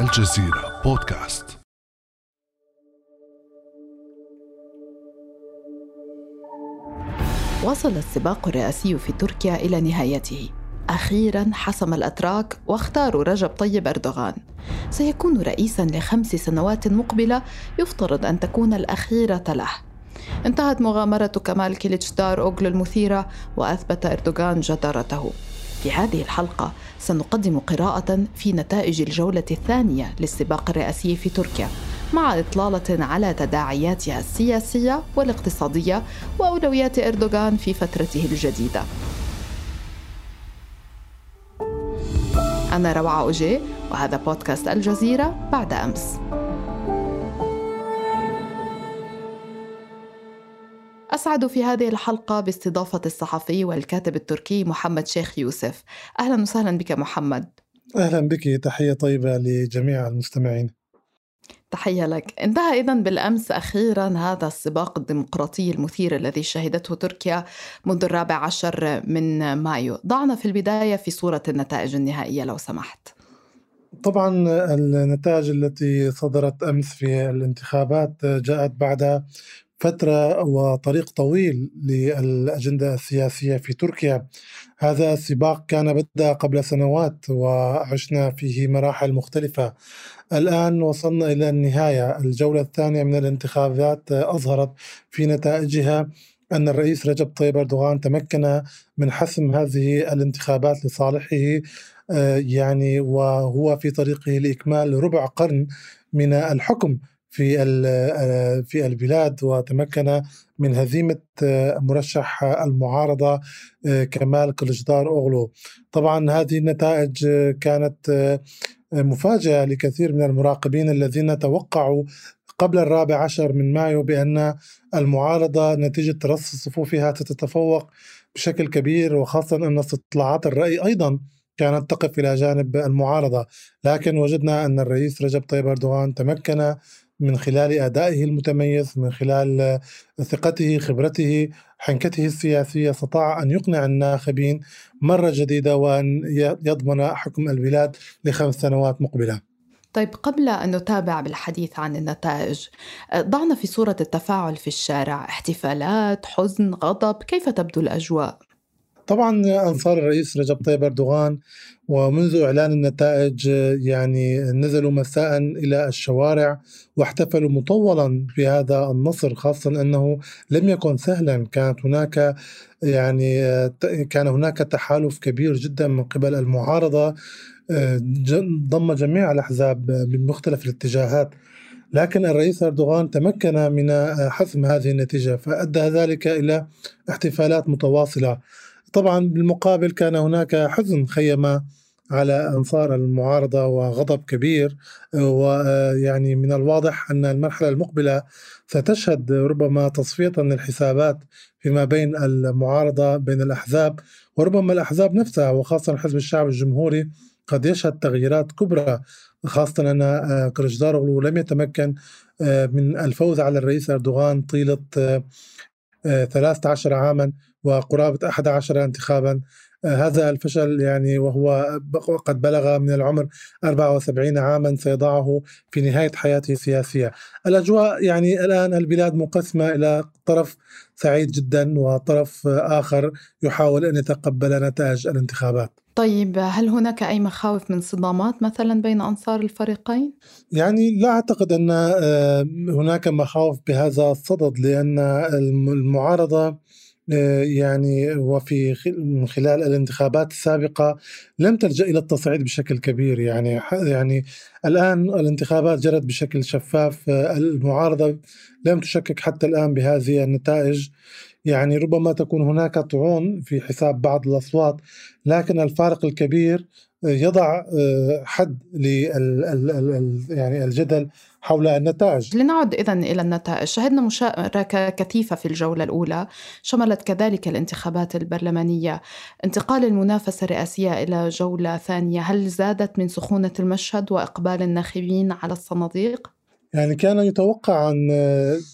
الجزيرة بودكاست. وصل السباق الرئاسي في تركيا إلى نهايته. أخيرا حسم الأتراك واختاروا رجب طيب أردوغان. سيكون رئيسا لخمس سنوات مقبلة يفترض أن تكون الأخيرة له. انتهت مغامرة كمال كيليتشدار أوغلو المثيرة وأثبت أردوغان جدارته. في هذه الحلقة. سنقدم قراءة في نتائج الجولة الثانية للسباق الرئاسي في تركيا مع إطلالة على تداعياتها السياسية والاقتصادية وأولويات أردوغان في فترته الجديدة. أنا روعة أوجي وهذا بودكاست الجزيرة بعد أمس. أسعد في هذه الحلقة باستضافة الصحفي والكاتب التركي محمد شيخ يوسف. أهلا وسهلا بك محمد. أهلا بك. تحية طيبة لجميع المستمعين. تحية لك. انتهى إذا بالأمس أخيرا هذا السباق الديمقراطي المثير الذي شهدته تركيا منذ الرابع عشر من مايو. ضعنا في البداية في صورة النتائج النهائية لو سمحت. طبعا النتائج التي صدرت أمس في الانتخابات جاءت بعد فترة وطريق طويل للأجندة السياسية في تركيا. هذا السباق كان بدأ قبل سنوات وعشنا فيه مراحل مختلفة. الآن وصلنا إلى النهاية. الجولة الثانية من الانتخابات أظهرت في نتائجها أن الرئيس رجب طيب أردوغان تمكن من حسم هذه الانتخابات لصالحه يعني وهو في طريقه لإكمال ربع قرن من الحكم. في في البلاد وتمكن من هزيمة مرشح المعارضة كمال كلجدار أوغلو. طبعا هذه النتائج كانت مفاجأة لكثير من المراقبين الذين توقعوا قبل الرابع عشر من مايو بأن المعارضة نتيجة ترص صفوفها ستتفوق بشكل كبير وخاصة أن استطلاعات الرأي أيضا كانت تقف إلى جانب المعارضة. لكن وجدنا أن الرئيس رجب طيب أردوغان تمكن من خلال أدائه المتميز من خلال ثقته خبرته حنكته السياسية استطاع أن يقنع الناخبين مرة جديدة وأن يضمن حكم البلاد لخمس سنوات مقبلة طيب قبل أن نتابع بالحديث عن النتائج ضعنا في صورة التفاعل في الشارع احتفالات حزن غضب كيف تبدو الأجواء؟ طبعا أنصار الرئيس رجب طيب أردوغان ومنذ إعلان النتائج يعني نزلوا مساء إلى الشوارع واحتفلوا مطولا في هذا النصر خاصة أنه لم يكن سهلا. كانت هناك يعني كان هناك تحالف كبير جدا من قبل المعارضة ضم جميع الأحزاب من مختلف الاتجاهات. لكن الرئيس أردوغان تمكن من حسم هذه النتيجة فأدى ذلك إلى احتفالات متواصلة. طبعا بالمقابل كان هناك حزن خيم على أنصار المعارضة وغضب كبير ويعني من الواضح أن المرحلة المقبلة ستشهد ربما تصفية للحسابات فيما بين المعارضة بين الأحزاب وربما الأحزاب نفسها وخاصة حزب الشعب الجمهوري قد يشهد تغييرات كبرى خاصة أن كرجدارغلو لم يتمكن من الفوز على الرئيس أردوغان طيلة 13 عاما. وقرابة 11 انتخابا. آه، هذا الفشل يعني وهو قد بلغ من العمر 74 عاما سيضعه في نهاية حياته السياسية. الأجواء يعني الآن البلاد منقسمة إلى طرف سعيد جدا وطرف آخر يحاول أن يتقبل نتائج الانتخابات. طيب هل هناك أي مخاوف من صدامات مثلا بين أنصار الفريقين؟ يعني لا أعتقد أن آه، هناك مخاوف بهذا الصدد لأن المعارضة يعني وفي من خلال الانتخابات السابقة لم تلجأ إلى التصعيد بشكل كبير. يعني يعني الآن الانتخابات جرت بشكل شفاف آه، المعارضة لم تشكك حتى الآن بهذه النتائج. يعني ربما تكون هناك طعون في حساب بعض الأصوات لكن الفارق الكبير يضع آه، حد لل يعني الجدل حول النتائج. لنعد إذا إلى النتائج. شهدنا مشاركة كثيفة في الجولة الأولى شملت كذلك الانتخابات البرلمانية. انتقال المنافسة الرئاسية إلى جولة ثانية هل زادت من سخونة المشهد وإقبال الناخبين على الصناديق؟ يعني كان يتوقع أن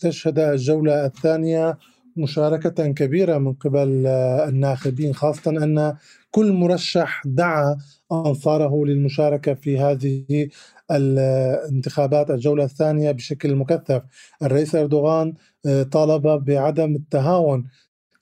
تشهد الجولة الثانية مشاركة كبيرة من قبل الناخبين خاصة أن كل مرشح دعا أنصاره للمشاركة في هذه الانتخابات الجولة الثانية بشكل مكثف. الرئيس أردوغان آه، طالب بعدم التهاون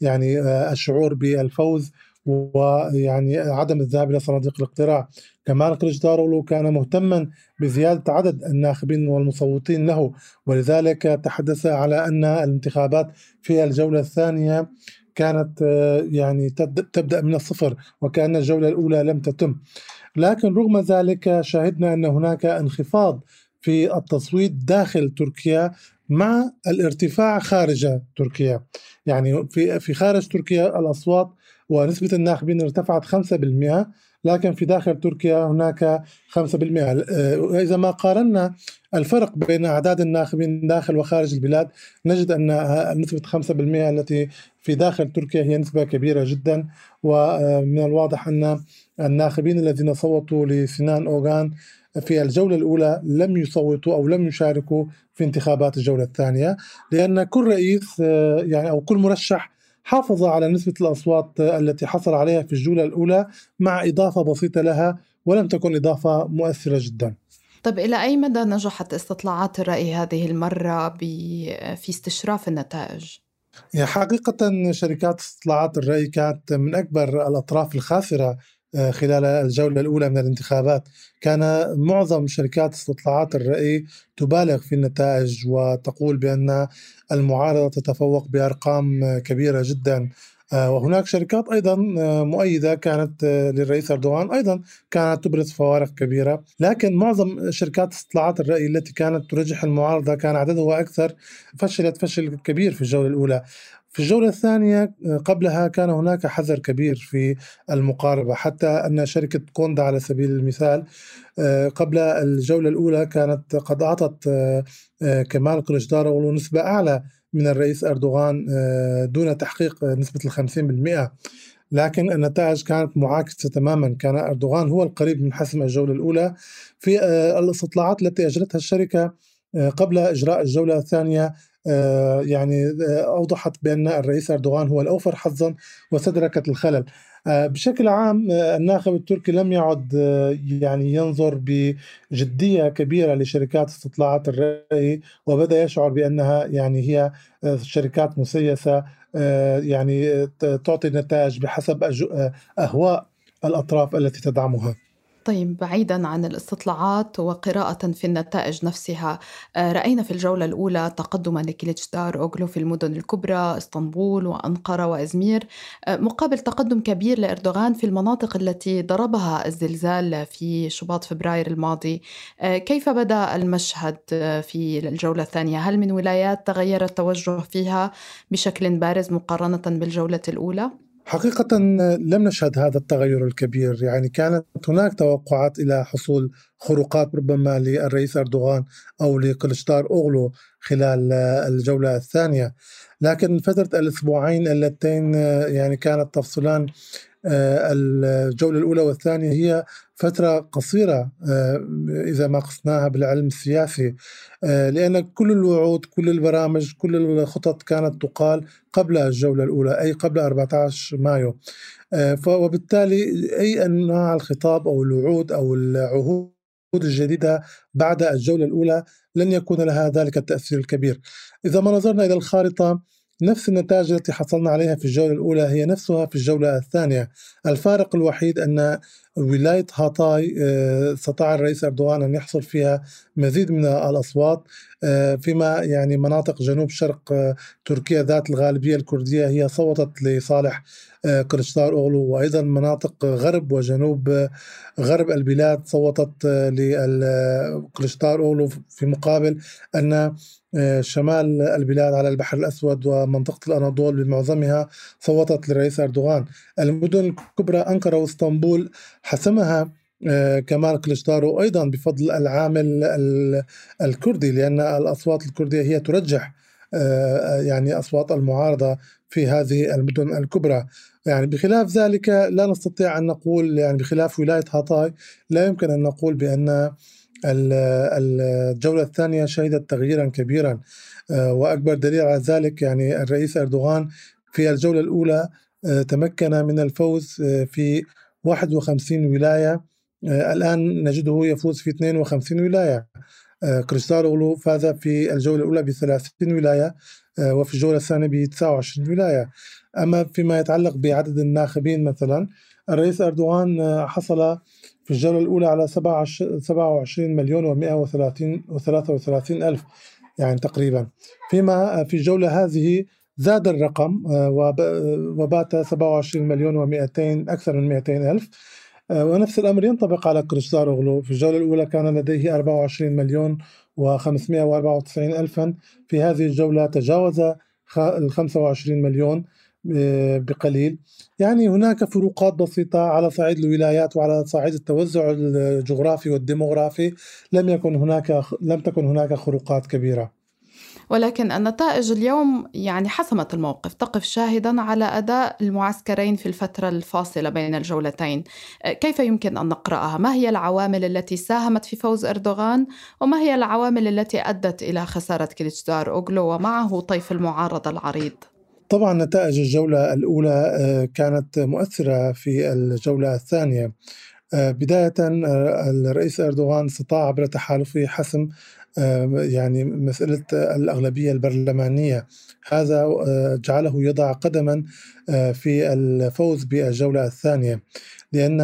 يعني آه، الشعور بالفوز ويعني عدم الذهاب إلى صناديق الاقتراع. كمال كليشدارولو كان مهتما بزيادة عدد الناخبين والمصوتين له ولذلك تحدث على أن الانتخابات في الجولة الثانية كانت آه، يعني تبدأ من الصفر وكأن الجولة الأولى لم تتم. لكن رغم ذلك شاهدنا أن هناك انخفاض في التصويت داخل تركيا مع الارتفاع خارج تركيا. يعني في في خارج تركيا الأصوات ونسبة الناخبين ارتفعت 5% لكن في داخل تركيا هناك 5% آه، إذا ما قارنا الفرق بين أعداد الناخبين داخل وخارج البلاد نجد أن نسبة 5% التي في داخل تركيا هي نسبة كبيرة جدا. ومن الواضح أن الناخبين الذين صوتوا لسنان أوغان في الجولة الأولى لم يصوتوا أو لم يشاركوا في انتخابات الجولة الثانية لأن كل رئيس آه، يعني أو كل مرشح حافظ على نسبة الأصوات التي حصل عليها في الجولة الأولى مع إضافة بسيطة لها ولم تكن إضافة مؤثرة جدا طب إلى أي مدى نجحت استطلاعات الرأي هذه المرة في استشراف النتائج؟ يعني حقيقة شركات استطلاعات الرأي كانت من أكبر الأطراف الخاسرة خلال الجولة الأولى من الانتخابات كان معظم شركات استطلاعات الرأي تبالغ في النتائج وتقول بأن المعارضة تتفوق بأرقام كبيرة جدا. آه، وهناك شركات أيضا آه، مؤيدة كانت للرئيس أردوغان. أيضا كانت تبرز فوارق كبيرة. لكن معظم شركات استطلاعات الرأي التي كانت ترجح المعارضة كان عددها أكثر فشلت فشل كبير في الجولة الأولى. في الجولة الثانية آه، قبلها كان هناك حذر كبير في المقاربة. حتى أن شركة كوندا على سبيل المثال آه، قبل الجولة الأولى كانت قد أعطت آه، كمال كلشدارoglu نسبة أعلى من الرئيس أردوغان دون تحقيق نسبة الخمسين بالمئة. لكن النتائج كانت معاكسة تماما. كان أردوغان هو القريب من حسم الجولة الأولى في الاستطلاعات التي أجرتها الشركة قبل إجراء الجولة الثانية آه، يعني آه، أوضحت بأن الرئيس أردوغان هو الأوفر حظا وستركت الخلل. آه، بشكل عام الناخب التركي لم يعد يعني ينظر بجدية كبيرة لشركات استطلاعات الرأي وبدأ يشعر بأنها يعني هي شركات مسيسة يعني تعطي نتائج بحسب أهواء الأطراف التي تدعمها. طيب بعيدا عن الاستطلاعات وقراءة في النتائج نفسها آه، رأينا في الجولة الأولى تقدما لكليتشدار أوغلو في المدن الكبرى إسطنبول وأنقرة وإزمير آه، مقابل تقدم كبير لإردوغان في المناطق التي ضربها الزلزال في شباط فبراير الماضي آه، كيف بدأ المشهد في الجولة الثانية؟ هل من ولايات تغير التوجه فيها بشكل بارز مقارنة بالجولة الأولى؟ حقيقة لم نشهد هذا التغير الكبير. يعني كانت هناك توقعات إلى حصول خروقات ربما للرئيس أردوغان أو لكلشتار أوغلو خلال الجولة الثانية. لكن فترة الأسبوعين اللتين يعني كانت تفصلان آه، الجولة الأولى والثانية هي فترة قصيرة آه، إذا ما قسناها بالعلم السياسي آه، لأن كل الوعود كل البرامج كل الخطط كانت تقال قبل الجولة الأولى أي قبل 14 مايو. وبالتالي أي أنواع الخطاب أو الوعود أو العهود الجديدة بعد الجولة الأولى لن يكون لها ذلك التأثير الكبير. إذا ما نظرنا إلى الخارطة نفس النتائج التي حصلنا عليها في الجولة الأولى هي نفسها في الجولة الثانية. الفارق الوحيد أن ولاية هاتاي آه، استطاع الرئيس أردوغان أن يحصل فيها مزيد من الأصوات. آه، فيما يعني مناطق جنوب شرق آه، تركيا ذات الغالبية الكردية هي صوتت لصالح كرشتار أوغلو. وأيضا مناطق غرب وجنوب غرب البلاد صوتت لكرشتار أوغلو في مقابل أن شمال البلاد على البحر الأسود ومنطقة الأناضول بمعظمها صوتت للرئيس أردوغان. المدن الكبرى أنقرة واسطنبول حسمها آه، كمال كليشتارو أيضا بفضل العامل الكردي لأن الأصوات الكردية هي ترجح آه، يعني أصوات المعارضة في هذه المدن الكبرى. يعني بخلاف ذلك لا نستطيع أن نقول يعني بخلاف ولاية هاتاي لا يمكن أن نقول بأن الجولة الثانية شهدت تغييرا كبيرا. آه، وأكبر دليل على ذلك يعني الرئيس أردوغان في الجولة الأولى تمكن من الفوز في 51 ولاية الآن نجده يفوز في 52 ولاية. كليتشدار أوغلو فاز في الجولة الأولى ب 30 ولاية وفي الجولة الثانية ب 29 ولاية. أما فيما يتعلق بعدد الناخبين مثلا الرئيس أردوغان حصل في الجولة الأولى على 27 مليون و133 ألف يعني تقريبا. فيما في الجولة هذه زاد الرقم وبات 27 مليون و200 أكثر من 200 ألف. ونفس الأمر ينطبق على كريستار في الجولة الأولى كان لديه 24 مليون و594 ألفا. في هذه الجولة تجاوز ال 25 مليون بقليل. يعني هناك فروقات بسيطة على صعيد الولايات وعلى صعيد التوزع الجغرافي والديموغرافي. لم يكن هناك لم تكن هناك خروقات كبيرة. ولكن النتائج اليوم يعني حسمت الموقف. تقف شاهدا على أداء المعسكرين في الفترة الفاصلة بين الجولتين. كيف يمكن أن نقرأها؟ ما هي العوامل التي ساهمت في فوز أردوغان؟ وما هي العوامل التي أدت إلى خسارة كليتشدار أوغلو؟ ومعه طيف المعارضة العريض؟ طبعا نتائج الجولة الأولى آه، كانت مؤثرة في الجولة الثانية. آه، بداية آه، الرئيس أردوغان استطاع عبر تحالفه حسم يعني مسألة الأغلبية البرلمانية. هذا جعله يضع قدما في الفوز بالجولة الثانية. لأن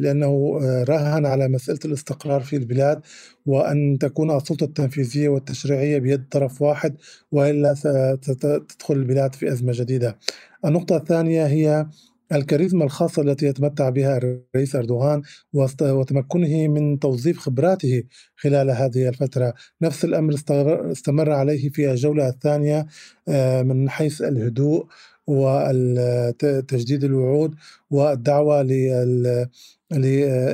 لأنه راهن على مسألة الاستقرار في البلاد وأن تكون السلطة التنفيذية والتشريعية بيد طرف واحد وإلا ستدخل البلاد في أزمة جديدة. النقطة الثانية هي الكاريزما الخاصة التي يتمتع بها الرئيس أردوغان وتمكنه من توظيف خبراته خلال هذه الفترة. نفس الأمر استمر عليه في الجولة الثانية آه، من حيث الهدوء وتجديد الوعود والدعوة لل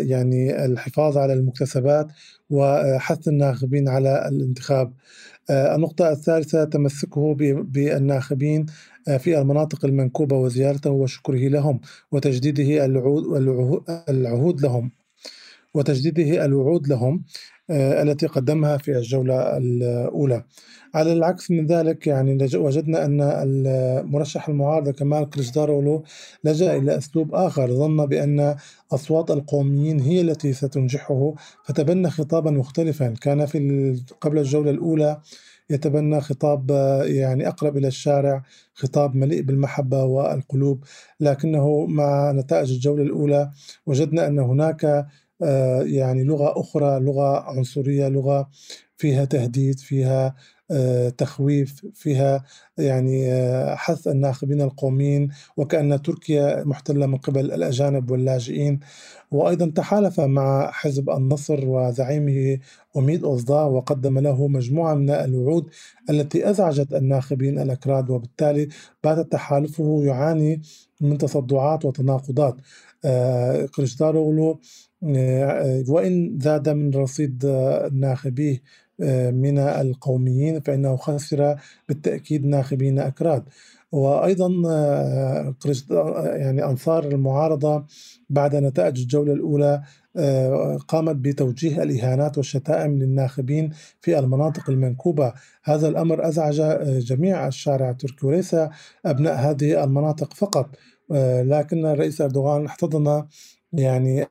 يعني الحفاظ على المكتسبات وحث الناخبين على الانتخاب. النقطة الثالثة تمسكه بالناخبين آه، في المناطق المنكوبة وزيارته وشكره لهم وتجديده العهود لهم. وتجديده الوعود لهم آه، التي قدمها في الجولة الأولى. على العكس من ذلك يعني وجدنا أن المرشح المعارضة كمال كريشدارولو لجأ إلى أسلوب آخر ظن بأن أصوات القوميين هي التي ستنجحه فتبنى خطابا مختلفا. كان في قبل الجولة الأولى يتبنى خطاب يعني أقرب إلى الشارع خطاب مليء بالمحبة والقلوب. لكنه مع نتائج الجولة الأولى وجدنا أن هناك آه، يعني لغة أخرى لغة عنصرية لغة فيها تهديد فيها آه، تخويف فيها يعني آه، حث الناخبين القوميين وكأن تركيا محتلة من قبل الأجانب واللاجئين. وأيضا تحالف مع حزب النصر وزعيمه أميد أوزدا وقدم له مجموعة من الوعود التي أزعجت الناخبين الأكراد وبالتالي بات تحالفه يعاني من تصدعات وتناقضات. آه، كريستالوغلو وإن زاد من رصيد ناخبيه من القوميين فإنه خسر بالتأكيد ناخبين أكراد. وأيضا آه، يعني أنصار المعارضة بعد نتائج الجولة الأولى آه، قامت بتوجيه الإهانات والشتائم للناخبين في المناطق المنكوبة. هذا الأمر أزعج آه، جميع الشارع التركي وليس أبناء هذه المناطق فقط. لكن الرئيس أردوغان احتضن يعني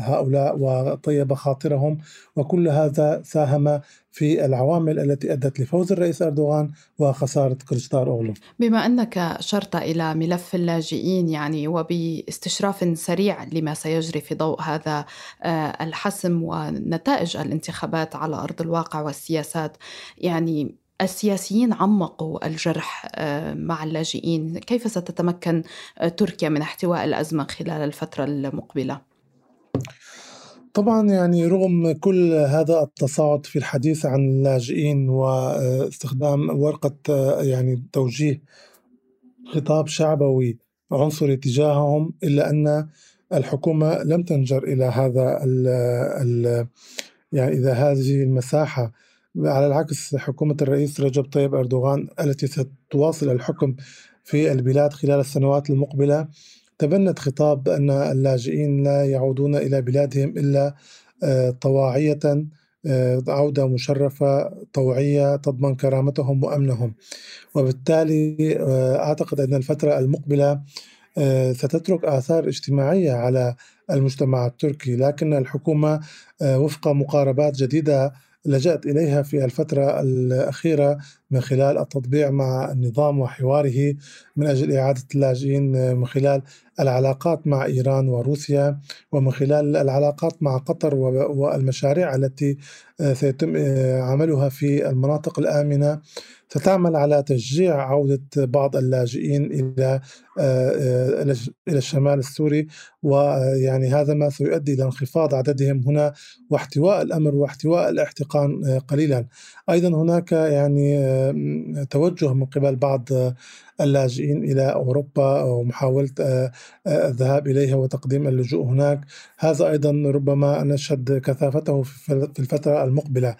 هؤلاء وطيب خاطرهم وكل هذا ساهم في العوامل التي أدت لفوز الرئيس أردوغان وخسارة كريستار أوغلو. بما أنك أشرت إلى ملف اللاجئين يعني وباستشراف سريع لما سيجري في ضوء هذا آه، الحسم ونتائج الانتخابات على أرض الواقع والسياسات يعني السياسيين عمقوا الجرح آه، مع اللاجئين كيف ستتمكن آه، تركيا من احتواء الأزمة خلال الفترة المقبلة؟ طبعا يعني رغم كل هذا التصاعد في الحديث عن اللاجئين واستخدام ورقة آه، يعني توجيه خطاب شعبوي عنصري تجاههم إلا أن الحكومة لم تنجر إلى هذا ال ال يعني إذا هذه المساحة على العكس حكومة الرئيس رجب طيب أردوغان التي ستواصل الحكم في البلاد خلال السنوات المقبلة. تبنت خطاب أن اللاجئين لا يعودون إلى بلادهم إلا آه، طواعية آه، عودة مشرفة طوعية تضمن كرامتهم وأمنهم. وبالتالي آه، أعتقد أن الفترة المقبلة ستترك آثار اجتماعية على المجتمع التركي. لكن الحكومة وفق مقاربات جديدة لجأت إليها في الفترة الأخيرة من خلال التطبيع مع النظام وحواره من أجل إعادة اللاجئين من خلال العلاقات مع إيران وروسيا ومن خلال العلاقات مع قطر والمشاريع التي سيتم عملها في المناطق الآمنة. ستعمل على تشجيع عودة بعض اللاجئين إلى آه، إلى الشمال السوري ويعني هذا ما سيؤدي إلى انخفاض عددهم هنا واحتواء الأمر واحتواء الاحتقان آه، قليلا. أيضا هناك يعني توجه من قبل بعض اللاجئين إلى أوروبا ومحاولة آه، الذهاب إليها وتقديم اللجوء هناك. هذا أيضا ربما نشهد كثافته في الفترة المقبلة.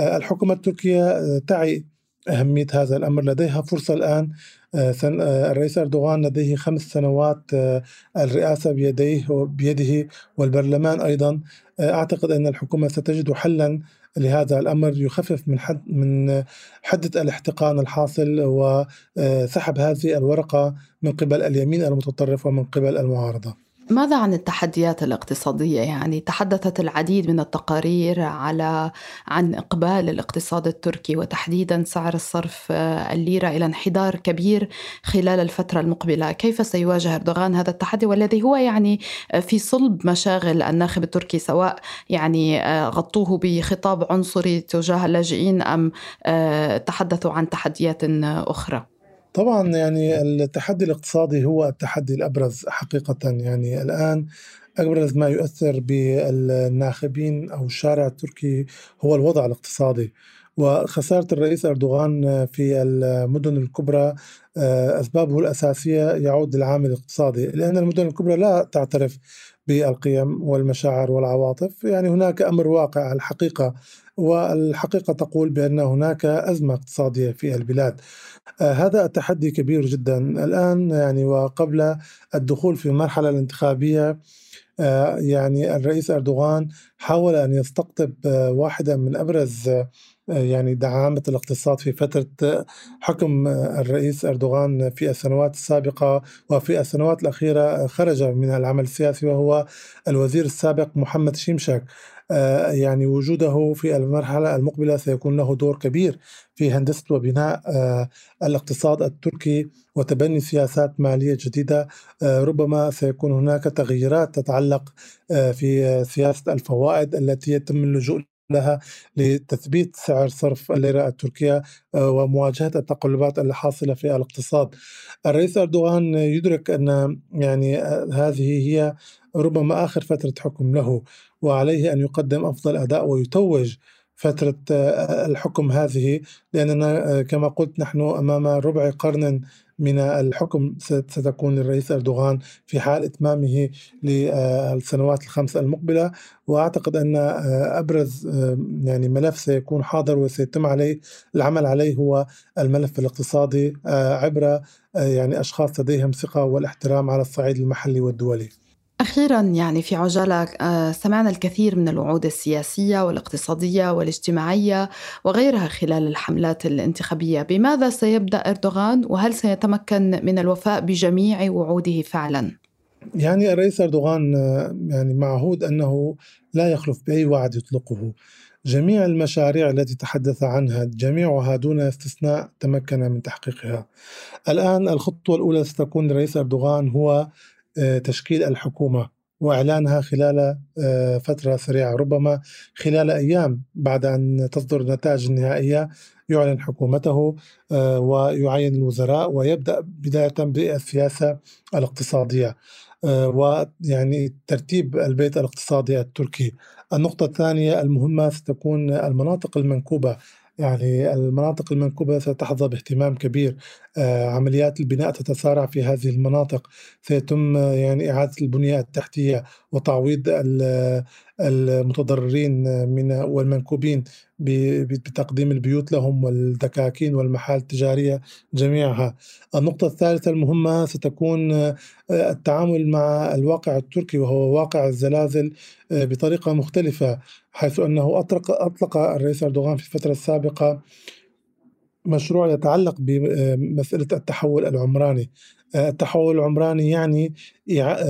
الحكومة التركية تعي أهمية هذا الأمر. لديها فرصة الآن آه، آه، الرئيس أردوغان لديه خمس سنوات آه، الرئاسة بيديه وبيده والبرلمان أيضا. أعتقد أن الحكومة ستجد حلا لهذا الأمر يخفف من حد من حدة الاحتقان الحاصل وسحب هذه الورقة من قبل اليمين المتطرف ومن قبل المعارضة. ماذا عن التحديات الاقتصادية؟ يعني تحدثت العديد من التقارير على عن إقبال الاقتصاد التركي وتحديدا سعر الصرف آه، الليرة إلى انحدار كبير خلال الفترة المقبلة، كيف سيواجه أردوغان هذا التحدي والذي هو يعني آه، في صلب مشاغل الناخب التركي سواء يعني آه، غطوه بخطاب عنصري تجاه اللاجئين أم تحدثوا عن تحديات أخرى؟ طبعا يعني التحدي الاقتصادي هو التحدي الأبرز حقيقة. يعني الآن أبرز ما يؤثر بالناخبين أو الشارع التركي هو الوضع الاقتصادي. وخسارة الرئيس أردوغان في المدن الكبرى آه، أسبابه الأساسية يعود للعامل الاقتصادي لأن المدن الكبرى لا تعترف بالقيم والمشاعر والعواطف. يعني هناك أمر واقع الحقيقة والحقيقة تقول بأن هناك أزمة اقتصادية في البلاد. آه، هذا التحدي كبير جدا. الآن يعني وقبل الدخول في المرحلة الانتخابية آه، يعني الرئيس أردوغان حاول أن يستقطب آه، واحدة من أبرز يعني دعامة الاقتصاد في فترة حكم الرئيس أردوغان في السنوات السابقة وفي السنوات الأخيرة خرج من العمل السياسي وهو الوزير السابق محمد شيمشك آه، يعني وجوده في المرحلة المقبلة سيكون له دور كبير في هندسة وبناء آه، الاقتصاد التركي وتبني سياسات مالية جديدة. آه، ربما سيكون هناك تغييرات تتعلق في سياسة الفوائد التي يتم اللجوء لها لتثبيت سعر صرف الليرة التركية ومواجهة التقلبات الحاصلة في الاقتصاد. الرئيس أردوغان يدرك أن يعني هذه هي ربما آخر فترة حكم له وعليه أن يقدم أفضل أداء ويتوج فترة آه، الحكم هذه لأننا آه، كما قلت نحن أمام ربع قرن من الحكم ستكون للرئيس أردوغان في حال إتمامه للسنوات الخمس المقبلة. وأعتقد أن آه، أبرز يعني ملف سيكون حاضر وسيتم عليه العمل عليه هو الملف الاقتصادي عبر يعني أشخاص لديهم ثقة والاحترام على الصعيد المحلي والدولي. أخيرا يعني في عجالة آه، سمعنا الكثير من الوعود السياسية والاقتصادية والاجتماعية وغيرها خلال الحملات الانتخابية. بماذا سيبدأ أردوغان؟ وهل سيتمكن من الوفاء بجميع وعوده فعلا؟ يعني الرئيس أردوغان آه، يعني معهود أنه لا يخلف بأي وعد يطلقه. جميع المشاريع التي تحدث عنها جميعها دون استثناء تمكن من تحقيقها. الآن الخطوة الأولى ستكون للرئيس أردوغان هو تشكيل الحكومة وإعلانها خلال آه، فترة سريعة. ربما خلال أيام بعد أن تصدر النتائج النهائية يعلن حكومته آه، ويعين الوزراء ويبدأ بداية بالسياسة الاقتصادية. ويعني ترتيب البيت الاقتصادي التركي. النقطة الثانية المهمة ستكون المناطق المنكوبة يعني المناطق المنكوبة ستحظى باهتمام كبير آه، عمليات البناء تتسارع في هذه المناطق سيتم يعني إعادة البنية التحتية وتعويض المتضررين من والمنكوبين بتقديم البيوت لهم والدكاكين والمحال التجارية جميعها. النقطة الثالثة المهمة ستكون آه، التعامل مع الواقع التركي وهو واقع الزلازل آه، بطريقة مختلفة حيث أنه أطلق, أطلق الرئيس أردوغان في الفترة السابقة مشروع يتعلق بمسألة التحول العمراني. التحول العمراني يعني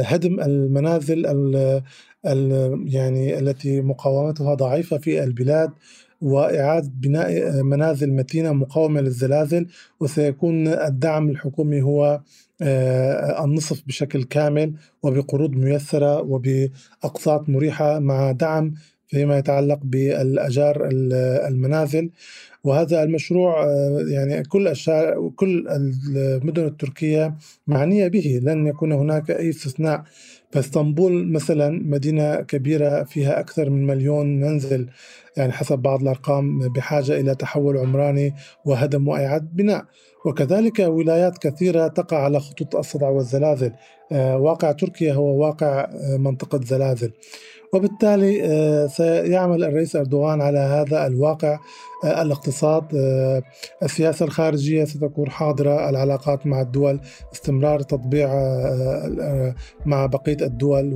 هدم المنازل يعني التي مقاومتها ضعيفة في البلاد وإعادة بناء منازل متينة مقاومة للزلازل وسيكون الدعم الحكومي هو آه، النصف بشكل كامل وبقروض ميسرة وبأقساط مريحة مع دعم فيما يتعلق بالأجار المنازل. وهذا المشروع آه، يعني كل الشارع كل المدن التركية معنية به. لن يكون هناك أي استثناء. فاسطنبول مثلا مدينة كبيرة فيها أكثر من مليون منزل يعني حسب بعض الأرقام بحاجة إلى تحول عمراني وهدم وإعادة بناء. وكذلك ولايات كثيرة تقع على خطوط الصدع والزلازل. آه، واقع تركيا هو واقع آه، منطقة زلازل. وبالتالي آه، سيعمل الرئيس أردوغان على هذا الواقع. آه، الاقتصاد آه، السياسة الخارجية ستكون حاضرة. العلاقات مع الدول استمرار تطبيع مع بقية الدول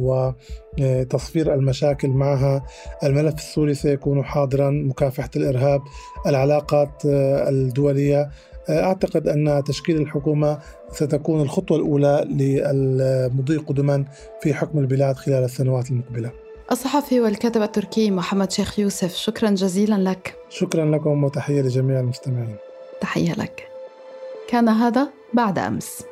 وتصفير المشاكل معها. الملف السوري سيكون حاضرا. مكافحة الإرهاب العلاقات الدولية. أعتقد أن تشكيل الحكومة ستكون الخطوة الأولى للمضي قدما في حكم البلاد خلال السنوات المقبلة. الصحفي والكاتب التركي محمد شيخ يوسف شكرا جزيلا لك. شكرا لكم وتحية لجميع المستمعين. تحية لك. كان هذا بعد أمس.